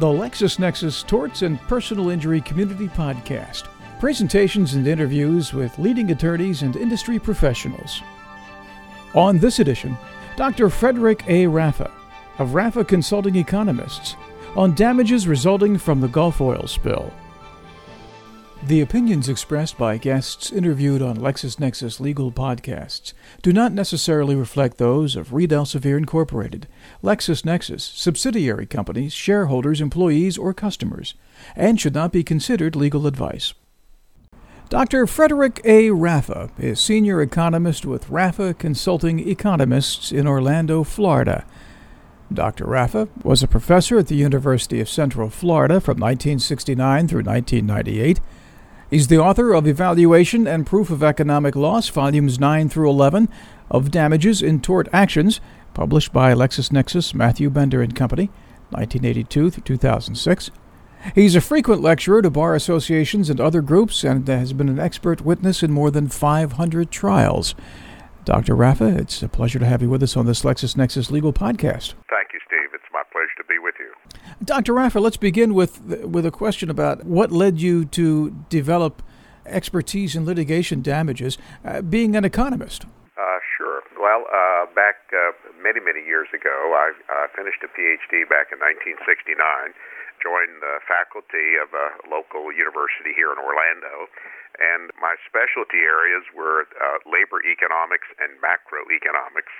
the LexisNexis Torts and Personal Injury Community Podcast. Presentations and interviews with leading attorneys and industry professionals. On this edition, Dr. Frederick A. Raffa of Raffa Consulting Economists on damages resulting from the Gulf oil spill. The opinions expressed by guests interviewed on LexisNexis legal podcasts do not necessarily reflect those of Reed Elsevier Incorporated, LexisNexis, subsidiary companies, shareholders, employees, or customers, and should not be considered legal advice. Dr. Frederick A. Raffa is senior economist with Raffa Consulting Economists in Orlando, Florida. Dr. Raffa was a professor at the University of Central Florida from 1969 through 1998 He's the author of Evaluation and Proof of Economic Loss, Volumes 9 through 11, of Damages in Tort Actions, published by LexisNexis Matthew Bender and Company, 1982 through 2006. He's a frequent lecturer to bar associations and other groups and has been an expert witness in more than 500 trials. Dr. Raffa, it's a pleasure to have you with us on this LexisNexis Legal Podcast. Thank you, Steve. It's my pleasure to be with you. Dr. Raffa, let's begin with with a question about what led you to develop expertise in litigation damages, uh, being an economist. Uh, sure. Well, uh, back uh, many, many years ago, I finished a PhD back in 1969, joined the faculty of a local university here in Orlando, and my specialty areas were uh, labor economics and macroeconomics.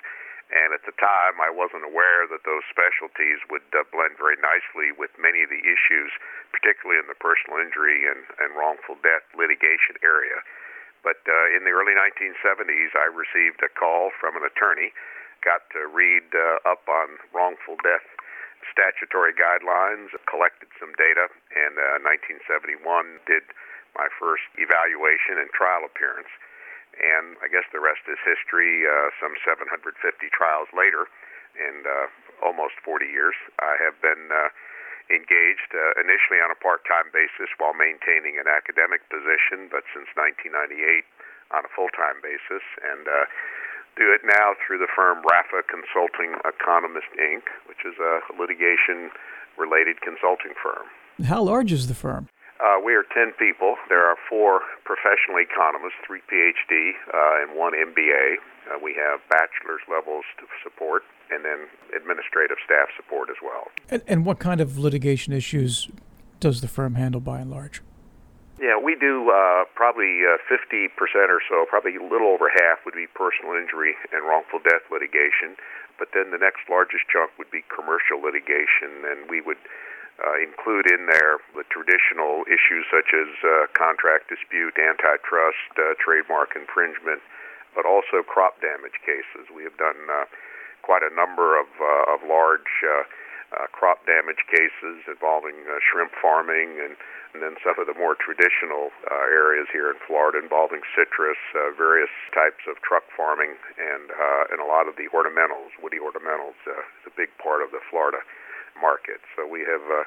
And at the time, I wasn't aware that those specialties would uh, blend very nicely with many of the issues, particularly in the personal injury and, and wrongful death litigation area. But uh, in the early 1970s, I received a call from an attorney, got to read uh, up on wrongful death statutory guidelines, collected some data, and uh, 1971 did my first evaluation and trial appearance and I guess the rest is history. Uh, some 750 trials later, and uh, almost 40 years, I have been uh, engaged uh, initially on a part-time basis while maintaining an academic position, but since 1998 on a full-time basis, and uh, do it now through the firm Raffa Consulting Economist Inc., which is a litigation-related consulting firm. How large is the firm? Uh, we are 10 people. There are four professional economists, three PhD, uh, and one MBA. Uh, we have bachelor's levels to support, and then administrative staff support as well. And, and what kind of litigation issues does the firm handle by and large? Yeah, we do uh, probably uh, 50% or so, probably a little over half would be personal injury and wrongful death litigation. But then the next largest chunk would be commercial litigation, and we would uh, include in there the traditional issues such as uh, contract dispute, antitrust, uh, trademark infringement, but also crop damage cases. We have done uh, quite a number of, uh, of large uh, crop damage cases involving shrimp farming and, and then some of the more traditional areas here in Florida involving citrus, various types of truck farming, and and a lot of the ornamentals, woody ornamentals, is a big part of the Florida market. So we have uh,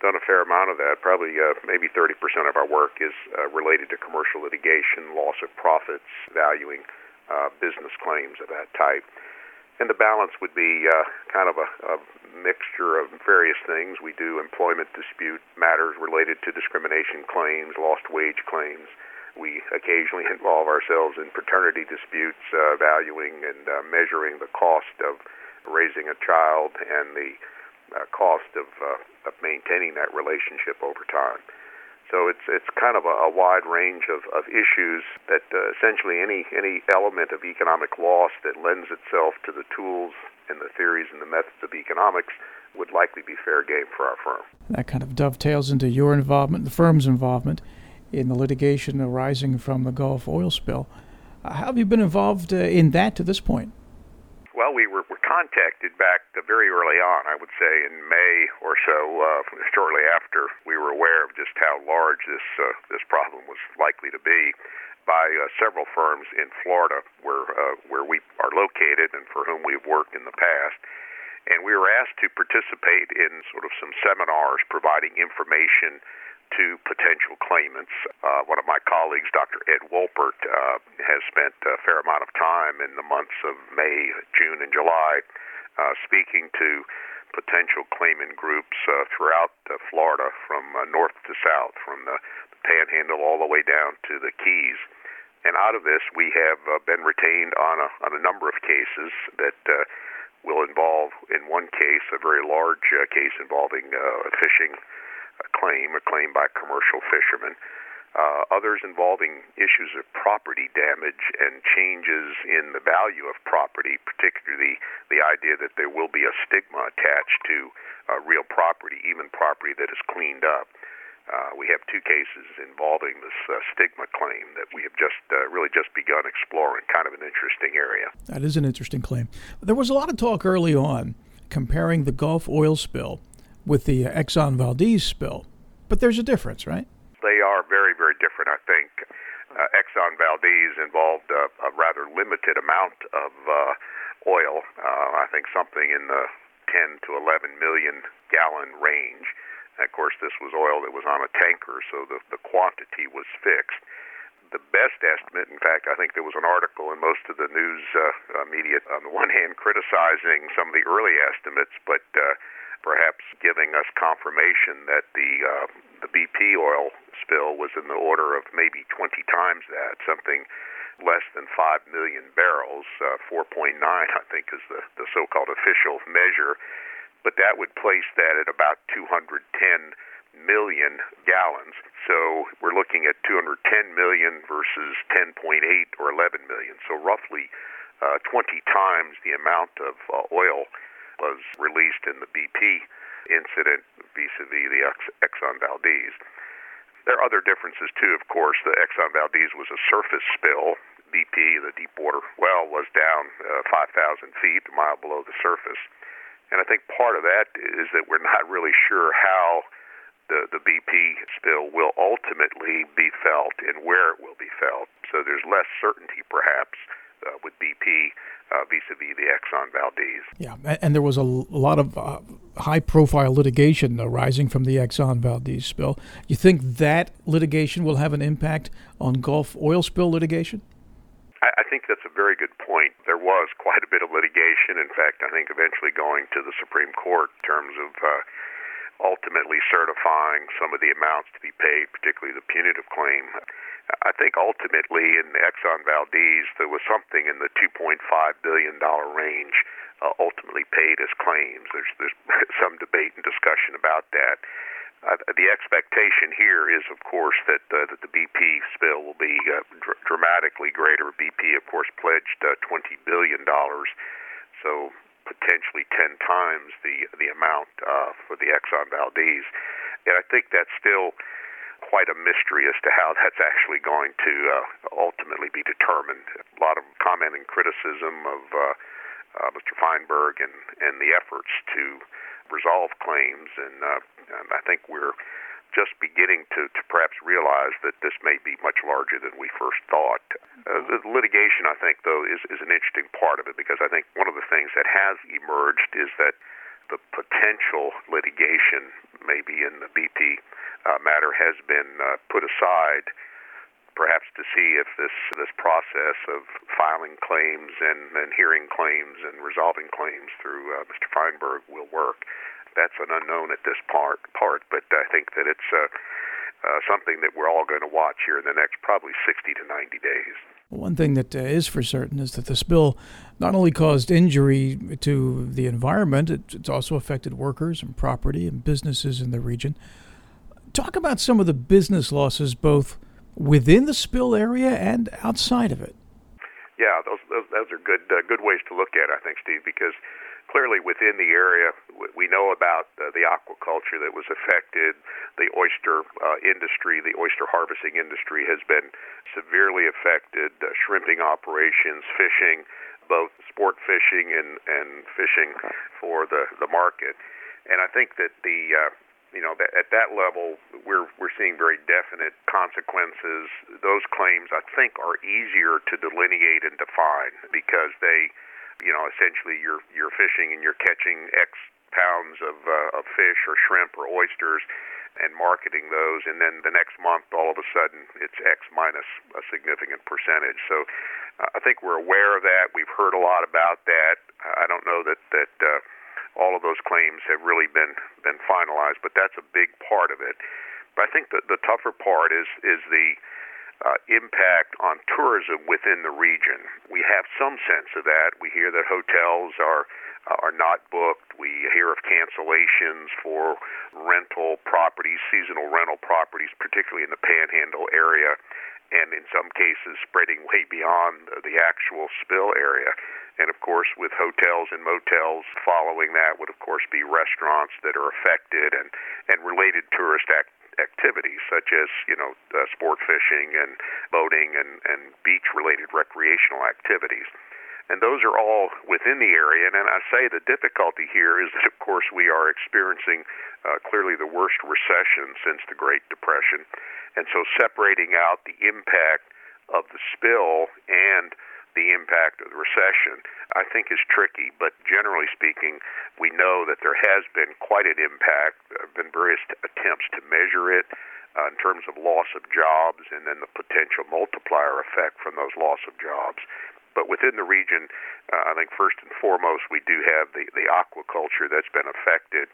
done a fair amount of that. Probably uh, maybe 30% of our work is uh, related to commercial litigation, loss of profits, valuing uh, business claims of that type. And the balance would be uh, kind of a, a mixture of various things. We do employment dispute matters related to discrimination claims, lost wage claims. We occasionally involve ourselves in paternity disputes, uh, valuing and uh, measuring the cost of raising a child and the uh, cost of uh, of maintaining that relationship over time. So it's it's kind of a, a wide range of, of issues that uh, essentially any any element of economic loss that lends itself to the tools and the theories and the methods of economics would likely be fair game for our firm. That kind of dovetails into your involvement, the firm's involvement in the litigation arising from the Gulf oil spill. How have you been involved uh, in that to this point? Well, we were contacted back very early on, I would say in May or so, uh, shortly after we were aware of just how large this uh, this problem was likely to be, by uh, several firms in Florida, where uh, where we are located and for whom we've worked in the past. And we were asked to participate in sort of some seminars providing information to potential claimants. Uh, one of my colleagues, Dr. Ed Wolpert, uh, has spent a fair amount of time in the months of May, June, and July uh, speaking to potential claimant groups uh, throughout uh, Florida, from uh, north to south, from the, Panhandle all the way down to the Keys. And out of this, we have uh, been retained on a on a number of cases that. Uh, will involve, in one case, a very large uh, case involving uh, fishing claim, a claim by commercial fishermen uh, others involving issues of property damage and changes in the value of property, particularly the idea that there will be a stigma attached to uh, real property, even property that is cleaned up. Uh, we have two cases involving this uh, stigma claim that we have just uh, really just begun exploring. Kind of an interesting area. That is an interesting claim. There was a lot of talk early on comparing the Gulf oil spill with the Exxon Valdez spill, but there's a difference, right? They are very, very different, I think. Uh, Exxon Valdez involved a, a rather limited amount of uh, oil, uh, I think something in the 10 to 11 million gallon range. And of course, this was oil that was on a tanker, so the, the quantity was fixed. The best estimate, in fact, I think there was an article in most of the news uh, uh, media, on the one hand, criticizing some of the early estimates, but uh, perhaps giving us confirmation that the uh, the BP oil spill was in the order of maybe 20 times that, something less than 5 million barrels. Uh, 4.9, I think, is the, the so called official measure. But that would place that at about 210 million gallons. So we're looking at 210 million versus 10.8 or 11 million. So roughly uh, 20 times the amount of uh, oil was released in the BP incident vis-a-vis the Exxon Valdez. There are other differences too, of course. The Exxon Valdez was a surface spill. BP, the deepwater well, was down uh, 5,000 feet, a mile below the surface. And I think part of that is that we're not really sure how the, the BP spill will ultimately be felt and where it will be felt. So there's less certainty, perhaps, uh, with BP uh, vis-a-vis the Exxon Valdez. Yeah, and there was a lot of uh, high-profile litigation arising from the Exxon Valdez spill. You think that litigation will have an impact on Gulf oil spill litigation? I, I think that's a very good point. There was quite a bit of litigation. In fact, I think eventually going to the Supreme Court in terms of uh, ultimately certifying some of the amounts to be paid, particularly the punitive claim. I think ultimately in the Exxon Valdez, there was something in the $2.5 billion range uh, ultimately paid as claims. There's, there's some debate and discussion about that. Uh, the expectation here is, of course, that, uh, that the BP spill will be uh, dr- dramatically greater. BP, of course, pledged uh, $20 billion, so potentially 10 times the, the amount uh, for the Exxon Valdez. And I think that's still quite a mystery as to how that's actually going to uh, ultimately be determined. A lot of comment and criticism of uh, uh, Mr. Feinberg and, and the efforts to resolve claims, and, uh, and I think we're just beginning to, to perhaps realize that this may be much larger than we first thought. Uh, the litigation, I think, though, is, is an interesting part of it because I think one of the things that has emerged is that the potential litigation, maybe in the BP uh, matter has been uh, put aside, perhaps to see if this this process of filing claims and, and hearing claims and resolving claims through uh, Mr. Feinberg will work. That's an unknown at this part, part but I think that it's uh, uh, something that we're all going to watch here in the next probably 60 to 90 days. One thing that uh, is for certain is that the spill not only caused injury to the environment, it, it's also affected workers and property and businesses in the region. Talk about some of the business losses both within the spill area and outside of it. Yeah, those those, those are good uh, good ways to look at, I think, Steve, because clearly within the area we know about uh, the aquaculture that was affected. The oyster uh, industry, the oyster harvesting industry, has been severely affected. Shrimping operations, fishing, both sport fishing and and fishing for the the market. And I think that the uh, you know, at that level, we're we're seeing very definite consequences. Those claims, I think, are easier to delineate and define because they, you know, essentially you're you're fishing and you're catching X pounds of uh, of fish or shrimp or oysters and marketing those, and then the next month, all of a sudden, it's X minus a significant percentage. So, uh, I think we're aware of that. We've heard a lot about that. I don't know that that. Uh, all of those claims have really been been finalized, but that's a big part of it. But I think that the tougher part is is the uh, impact on tourism within the region. We have some sense of that. We hear that hotels are uh, are not booked. We hear of cancellations for rental properties, seasonal rental properties, particularly in the Panhandle area, and in some cases spreading way beyond the actual spill area. And of course, with hotels and motels following that would, of course, be restaurants that are affected and, and related tourist activities activities such as you know uh, sport fishing and boating and, and beach related recreational activities and those are all within the area. And, and I say the difficulty here is that, of course, we are experiencing uh, clearly the worst recession since the Great Depression, and so separating out the impact of the spill and the impact of the recession, I think is tricky. But generally speaking, we know that there has been quite an impact. There have been various t- attempts to measure it uh, in terms of loss of jobs and then the potential multiplier effect from those loss of jobs. But within the region, uh, I think first and foremost, we do have the, the aquaculture that's been affected.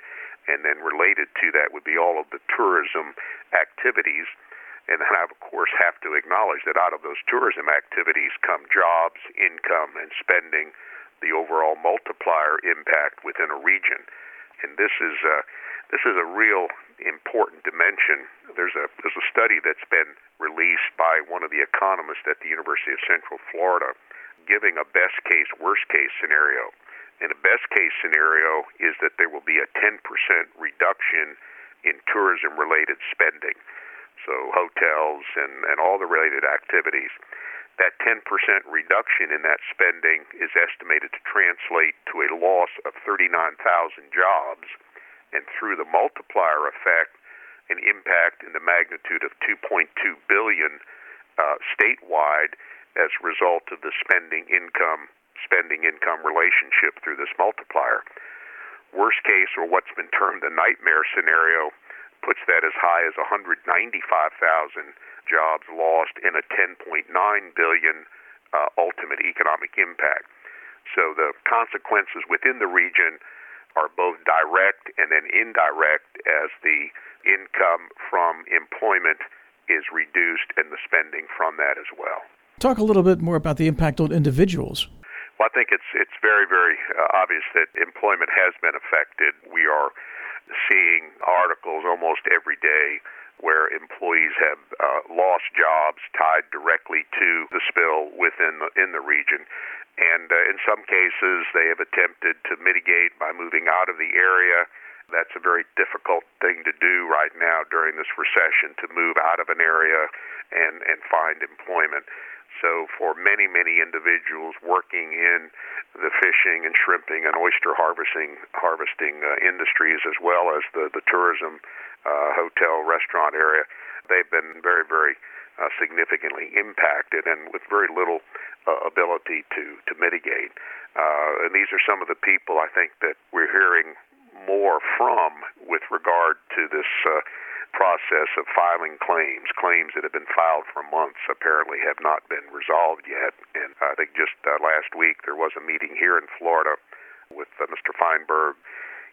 And then related to that would be all of the tourism activities. And then I, of course, have to acknowledge that out of those tourism activities come jobs, income, and spending, the overall multiplier impact within a region. And this is uh, this is a real important dimension. There's a there's a study that's been released by one of the economists at the University of Central Florida giving a best case, worst case scenario. And a best case scenario is that there will be a 10% reduction in tourism related spending. So, hotels and, and all the related activities. That 10% reduction in that spending is estimated to translate to a loss of 39,000 jobs, and through the multiplier effect, an impact in the magnitude of 2.2 billion uh, statewide as a result of the spending income spending income relationship through this multiplier. Worst case, or what's been termed the nightmare scenario, puts that as high as 195,000 jobs lost in a 10.9 billion uh, ultimate economic impact. So the consequences within the region are both direct and then indirect as the income from employment is reduced and the spending from that as well. Talk a little bit more about the impact on individuals. Well, I think it's it's very very uh, obvious that employment has been affected. We are seeing articles almost every day where employees have uh, lost jobs tied directly to the spill within the, in the region, and uh, in some cases they have attempted to mitigate by moving out of the area. That's a very difficult thing to do right now during this recession to move out of an area and and find employment. So, for many, many individuals working in the fishing and shrimping and oyster harvesting harvesting uh, industries, as well as the the tourism, uh, hotel, restaurant area, they've been very, very uh, significantly impacted, and with very little uh, ability to to mitigate. Uh, and these are some of the people I think that we're hearing more from with regard to this. Uh, process of filing claims. Claims that have been filed for months apparently have not been resolved yet. And I think just uh, last week there was a meeting here in Florida with uh, Mr. Feinberg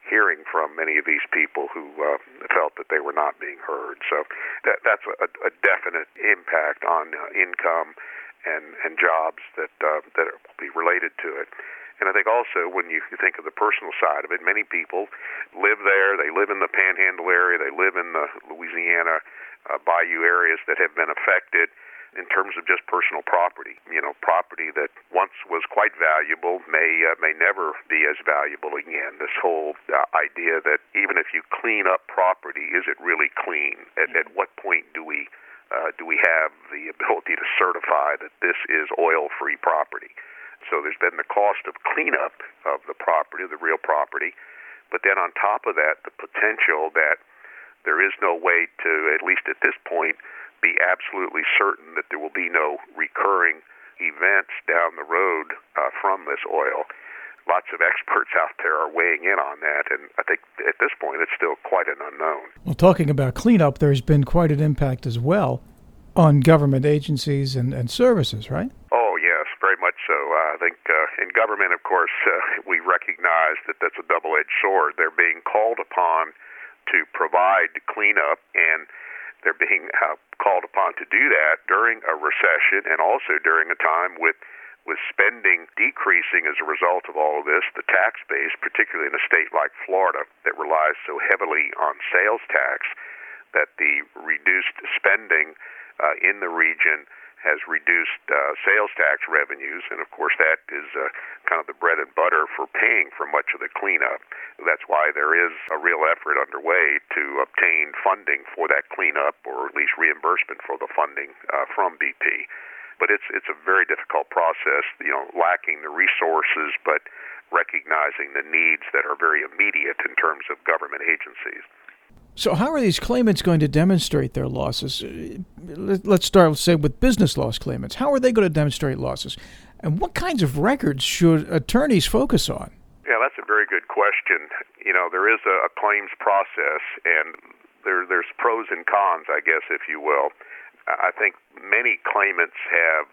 hearing from many of these people who uh, felt that they were not being heard. So that, that's a, a definite impact on uh, income and, and jobs that uh, that will be related to it. And I think also when you think of the personal side of it, many people live there. They live in the Panhandle area. They live in the Louisiana uh, bayou areas that have been affected in terms of just personal property. You know, property that once was quite valuable may uh, may never be as valuable again. This whole uh, idea that even if you clean up property, is it really clean? At, at what point do we uh, do we have the ability to certify that this is oil-free property? So there's been the cost of cleanup of the property, the real property, but then on top of that, the potential that there is no way to, at least at this point, be absolutely certain that there will be no recurring events down the road uh, from this oil. Lots of experts out there are weighing in on that, and I think at this point it's still quite an unknown. Well, talking about cleanup, there's been quite an impact as well on government agencies and, and services, right? Oh, yes, very much so. Uh, I think uh, in government, of course, uh, we recognize that that's a double-edged sword. They're being called upon to provide cleanup, and they're being uh, called upon to do that during a recession and also during a time with with spending decreasing as a result of all of this, the tax base, particularly in a state like Florida that relies so heavily on sales tax, that the reduced spending uh, in the region has reduced uh, sales tax revenues, and of course that is uh, kind of the bread and butter for paying for much of the cleanup. That's why there is a real effort underway to obtain funding for that cleanup, or at least reimbursement for the funding uh, from BP. But it's it's a very difficult process, you know, lacking the resources, but recognizing the needs that are very immediate in terms of government agencies. So, how are these claimants going to demonstrate their losses? Uh, let's start, let's say, with business loss claimants. How are they going to demonstrate losses? And what kinds of records should attorneys focus on? Yeah, that's a very good question. You know, there is a, a claims process, and there, there's pros and cons, I guess, if you will. I think many claimants have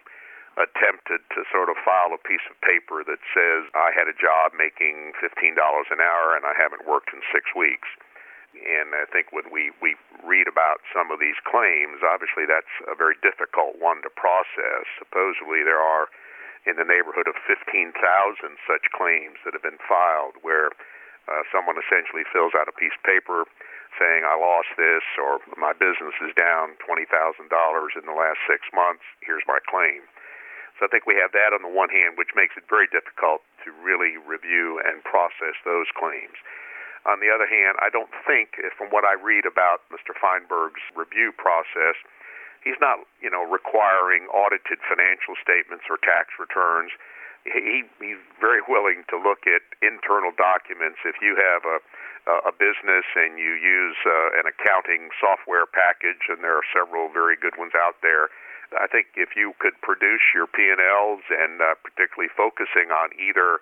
attempted to sort of file a piece of paper that says, I had a job making $15 an hour and I haven't worked in six weeks and I think when we, we read about some of these claims, obviously that's a very difficult one to process. Supposedly there are in the neighborhood of 15,000 such claims that have been filed where uh, someone essentially fills out a piece of paper saying, I lost this, or my business is down $20,000 in the last six months, here's my claim. So I think we have that on the one hand, which makes it very difficult to really review and process those claims. On the other hand, I don't think, from what I read about Mr. Feinberg's review process, he's not, you know, requiring audited financial statements or tax returns. He, he's very willing to look at internal documents. If you have a a business and you use uh, an accounting software package, and there are several very good ones out there. I think if you could produce your P&Ls and uh, particularly focusing on either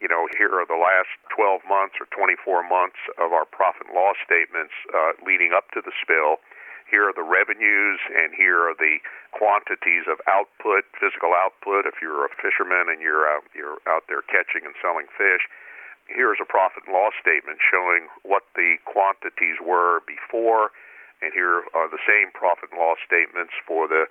you know, here are the last 12 months or 24 months of our profit and loss statements uh, leading up to the spill. Here are the revenues, and here are the quantities of output, physical output. If you're a fisherman and you're out, you're out there catching and selling fish, here's a profit and loss statement showing what the quantities were before, and here are the same profit and loss statements for the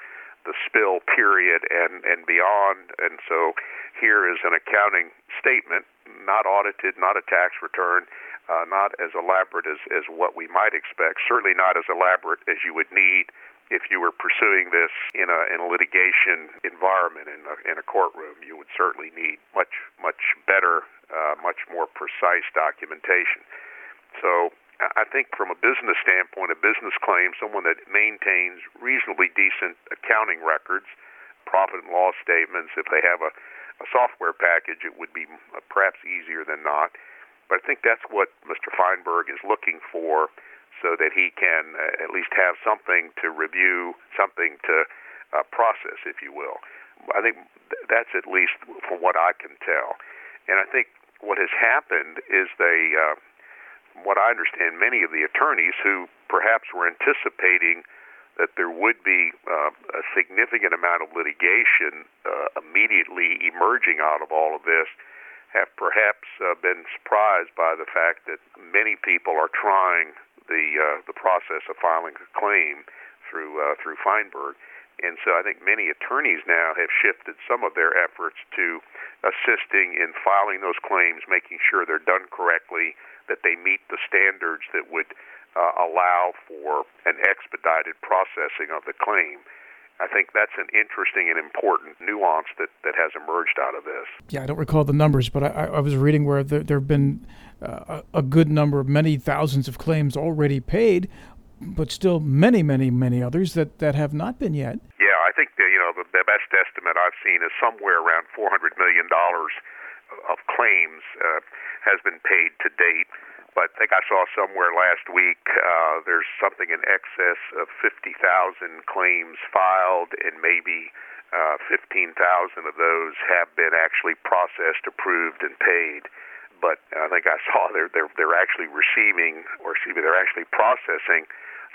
the spill period and and beyond. And so here is an accounting statement, not audited, not a tax return, uh, not as elaborate as, as what we might expect, certainly not as elaborate as you would need if you were pursuing this in a, in a litigation environment in a, in a courtroom. You would certainly need much, much better, uh, much more precise documentation. So I think from a business standpoint, a business claim, someone that maintains reasonably decent accounting records, profit and loss statements, if they have a a software package, it would be uh, perhaps easier than not. But I think that's what Mr. Feinberg is looking for so that he can uh, at least have something to review, something to uh, process, if you will. I think that's at least from what I can tell. And I think what has happened is they, uh, what I understand, many of the attorneys who perhaps were anticipating that there would be uh, a significant amount of litigation uh, immediately emerging out of all of this have perhaps uh, been surprised by the fact that many people are trying the uh, the process of filing a claim through uh, through Feinberg. And so I think many attorneys now have shifted some of their efforts to assisting in filing those claims, making sure they're done correctly, that they meet the standards that would uh, allow for an expedited processing of the claim. I think that's an interesting and important nuance that, that has emerged out of this. Yeah, I don't recall the numbers, but I, I was reading where there, there have been uh, a good number, of many thousands of claims already paid, but still many, many, many others that, that have not been yet. Yeah, I think the, you know the, the best estimate I've seen is somewhere around four hundred million dollars of claims uh, has been paid to date. But I think I saw somewhere last week uh, there's something in excess of 50,000 claims filed, and maybe uh, 15,000 of those have been actually processed, approved, and paid. But I think I saw they're they're, they're actually receiving, or excuse me, they're actually processing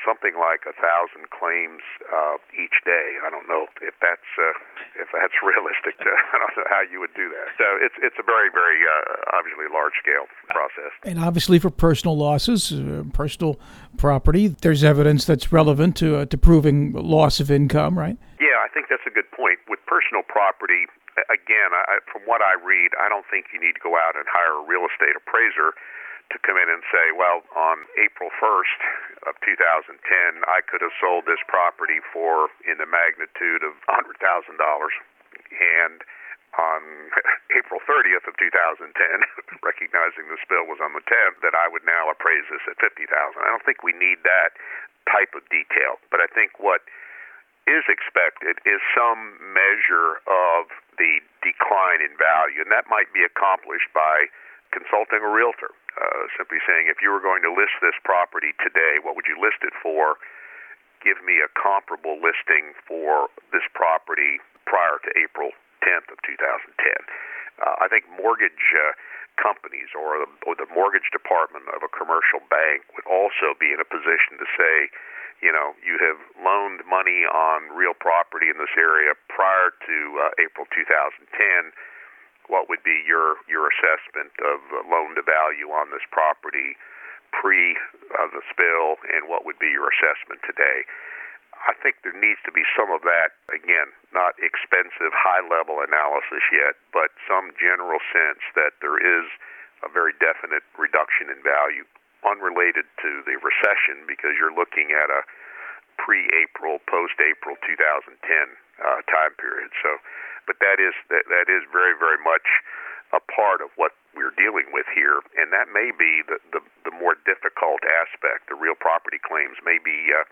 something like a thousand claims uh, each day. I don't know if that's uh, if that's realistic. To, I don't know how you would do that. So it's it's a very very uh, obviously large scale process. And obviously for personal losses, uh, personal property, there's evidence that's relevant to uh, to proving loss of income, right? Yeah, I think that's a good point. With personal property, again, I, from what I read, I don't think you need to go out and hire a real estate appraiser to come in and say, well, on April 1st of 2010, I could have sold this property for in the magnitude of $100,000. And on April 30th of 2010, recognizing the spill was on the 10th, that I would now appraise this at 50,000. I don't think we need that type of detail, but I think what is expected is some measure of the decline in value, and that might be accomplished by consulting a realtor uh, simply saying, if you were going to list this property today, what would you list it for? Give me a comparable listing for this property prior to April 10th of 2010. Uh, I think mortgage uh, companies or the, or the mortgage department of a commercial bank would also be in a position to say, you know, you have loaned money on real property in this area prior to uh, April 2010 what would be your your assessment of loan to value on this property pre uh, the spill, and what would be your assessment today? I think there needs to be some of that again, not expensive high level analysis yet, but some general sense that there is a very definite reduction in value unrelated to the recession because you're looking at a pre-April, post-April 2010 uh, time period. So but that is that, that is very very much a part of what we're dealing with here, and that may be the the, the more difficult aspect. The real property claims may be uh,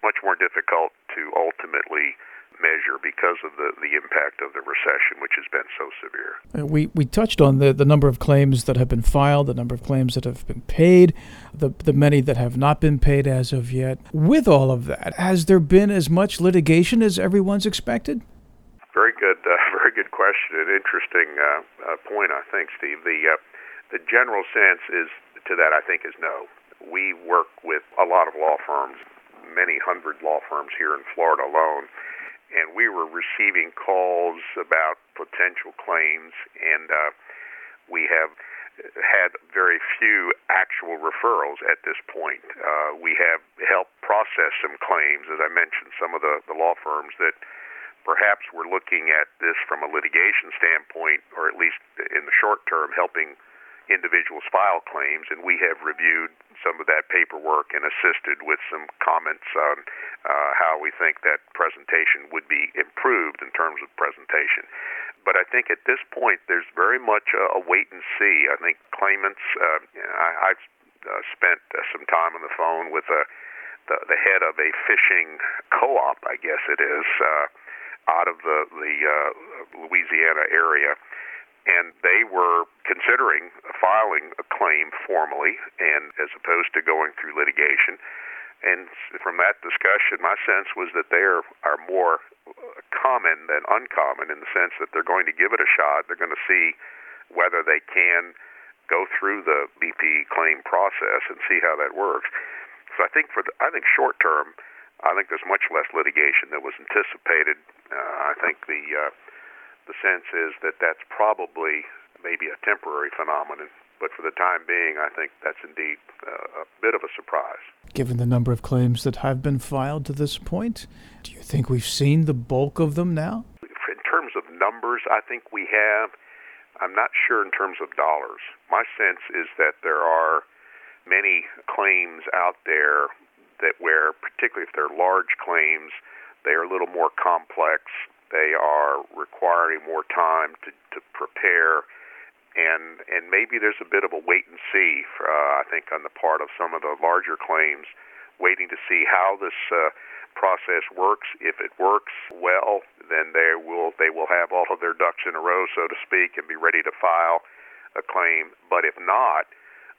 much more difficult to ultimately measure because of the, the impact of the recession, which has been so severe. Uh, we, we touched on the, the number of claims that have been filed, the number of claims that have been paid, the, the many that have not been paid as of yet. With all of that, has there been as much litigation as everyone's expected? Very good, uh, very good question. An interesting uh, uh, point, I think, Steve. The uh, the general sense is to that I think is no. We work with a lot of law firms, many hundred law firms here in Florida alone, and we were receiving calls about potential claims, and uh, we have had very few actual referrals at this point. Uh, we have helped process some claims, as I mentioned, some of the, the law firms that perhaps we're looking at this from a litigation standpoint, or at least in the short term, helping individuals file claims, and we have reviewed some of that paperwork and assisted with some comments on uh, how we think that presentation would be improved in terms of presentation. But I think at this point, there's very much a, a wait and see. I think claimants, uh, I, I've uh, spent uh, some time on the phone with a, the, the head of a fishing co-op, I guess it is. Uh, out of the the uh, Louisiana area, and they were considering filing a claim formally, and as opposed to going through litigation. And from that discussion, my sense was that they are, are more common than uncommon in the sense that they're going to give it a shot. They're going to see whether they can go through the BP claim process and see how that works. So I think for the, I think short term, I think there's much less litigation than was anticipated. Uh, I think the uh, the sense is that that's probably maybe a temporary phenomenon, but for the time being, I think that's indeed uh, a bit of a surprise. Given the number of claims that have been filed to this point, do you think we've seen the bulk of them now? In terms of numbers, I think we have. I'm not sure in terms of dollars. My sense is that there are many claims out there that where, particularly if they're large claims, they are a little more complex. They are requiring more time to, to prepare, and and maybe there's a bit of a wait and see. Uh, I think on the part of some of the larger claims, waiting to see how this uh, process works. If it works well, then they will they will have all of their ducks in a row, so to speak, and be ready to file a claim. But if not,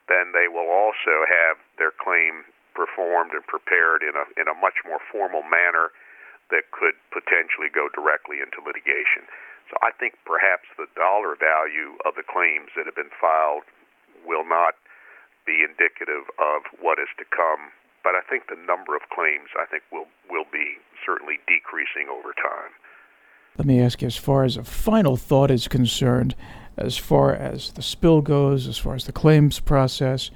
then they will also have their claim performed and prepared in a in a much more formal manner that could potentially go directly into litigation. So I think perhaps the dollar value of the claims that have been filed will not be indicative of what is to come but I think the number of claims I think will will be certainly decreasing over time. Let me ask you, as far as a final thought is concerned, as far as the spill goes, as far as the claims process,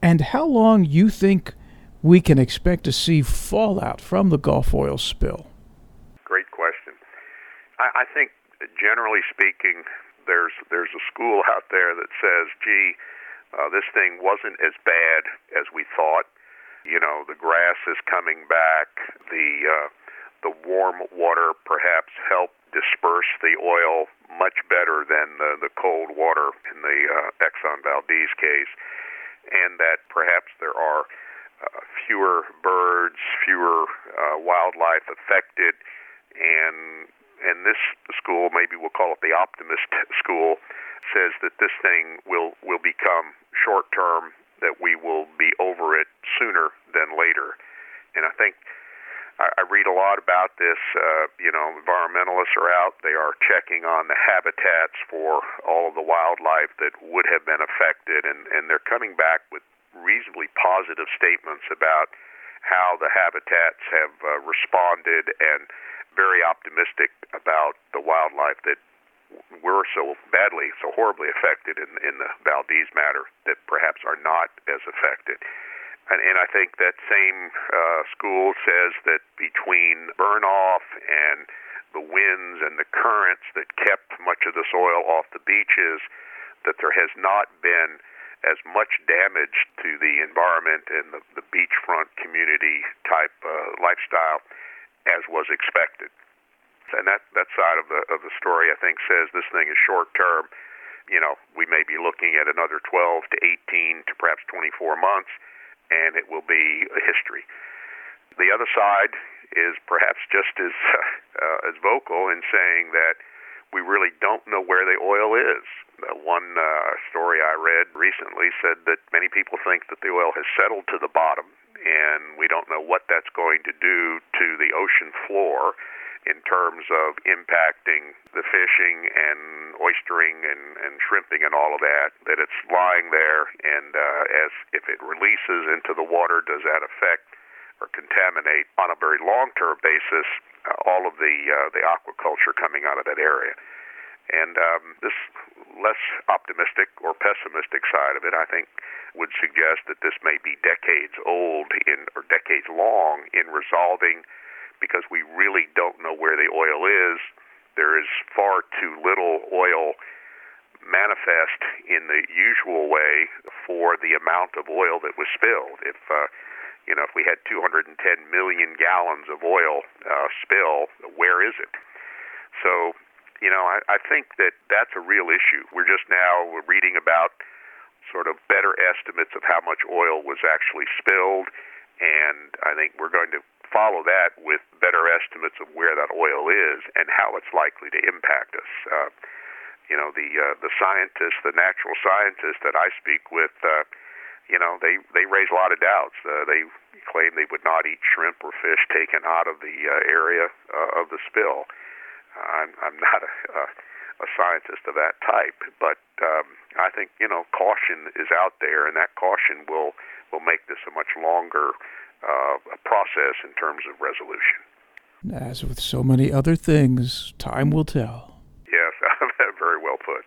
and how long you think we can expect to see fallout from the Gulf oil spill? Great question. I, I think, generally speaking, there's there's a school out there that says, "Gee, uh, this thing wasn't as bad as we thought." You know, the grass is coming back. The uh, the warm water perhaps helped disperse the oil much better than the, the cold water in the uh, Exxon Valdez case, and that perhaps there are fewer birds, fewer uh, wildlife affected, and and this school, maybe we'll call it the optimist school, says that this thing will will become short term that we will be over it sooner than later. And I think I, I read a lot about this. Uh, you know, environmentalists are out. They are checking on the habitats for all of the wildlife that would have been affected, and, and they're coming back with reasonably positive statements about how the habitats have uh, responded and very optimistic about the wildlife that were so badly, so horribly affected in, in the Valdez matter that perhaps are not as affected. And, and I think that same uh, school says that between burn off and the winds and the currents that kept much of the soil off the beaches, that there has not been as much damage to the environment and the, the beachfront community type uh, lifestyle as was expected and that that side of the of the story I think says this thing is short term. You know, we may be looking at another 12 to 18 to perhaps 24 months, and it will be a history. The other side is perhaps just as uh, as vocal in saying that we really don't know where the oil is. One uh, story I read recently said that many people think that the oil has settled to the bottom, and we don't know what that's going to do to the ocean floor in terms of impacting the fishing and oystering and, and shrimping and all of that, that it's lying there, and uh, as if it releases into the water, does that affect or contaminate on a very long-term basis uh, all of the uh, the aquaculture coming out of that area? And um, this less optimistic or pessimistic side of it, I think, would suggest that this may be decades old in or decades long in resolving because we really don't know where the oil is. There is far too little oil manifest in the usual way for the amount of oil that was spilled. If uh, you know, if we had 210 million gallons of oil uh, spill, where is it? So, you know, I, I think that that's a real issue. We're just now we're reading about sort of better estimates of how much oil was actually spilled, and I think we're going to follow that with better estimates of where that oil is and how it's likely to impact us. Uh, you know, the uh, the scientists, the natural scientists that I speak with, uh, you know, they they raise a lot of doubts. Uh, they claim they would not eat shrimp or fish taken out of the uh, area uh, of the spill. Uh, I'm I'm not a, a a scientist of that type, but um, I think you know caution is out there, and that caution will will make this a much longer uh, process in terms of resolution. As with so many other things, time will tell. Yes, very well put.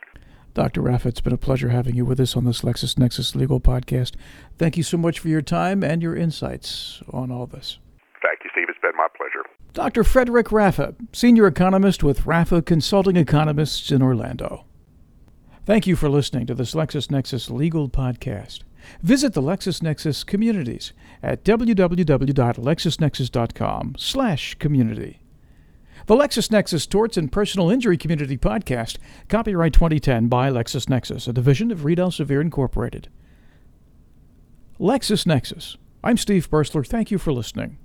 Dr. Raffa, it's been a pleasure having you with us on this LexisNexis Legal Podcast. Thank you so much for your time and your insights on all this. Thank you, Steve. It's been my pleasure. Dr. Frederick Raffa, Senior Economist with Raffa Consulting Economists in Orlando. Thank you for listening to this LexisNexis Legal Podcast. Visit the LexisNexis communities at www.lexisnexis.com slash community. The LexisNexis Torts and Personal Injury Community Podcast, copyright 2010 by LexisNexis, a division of Reed Elsevier Incorporated. LexisNexis. I'm Steve Bursler. Thank you for listening.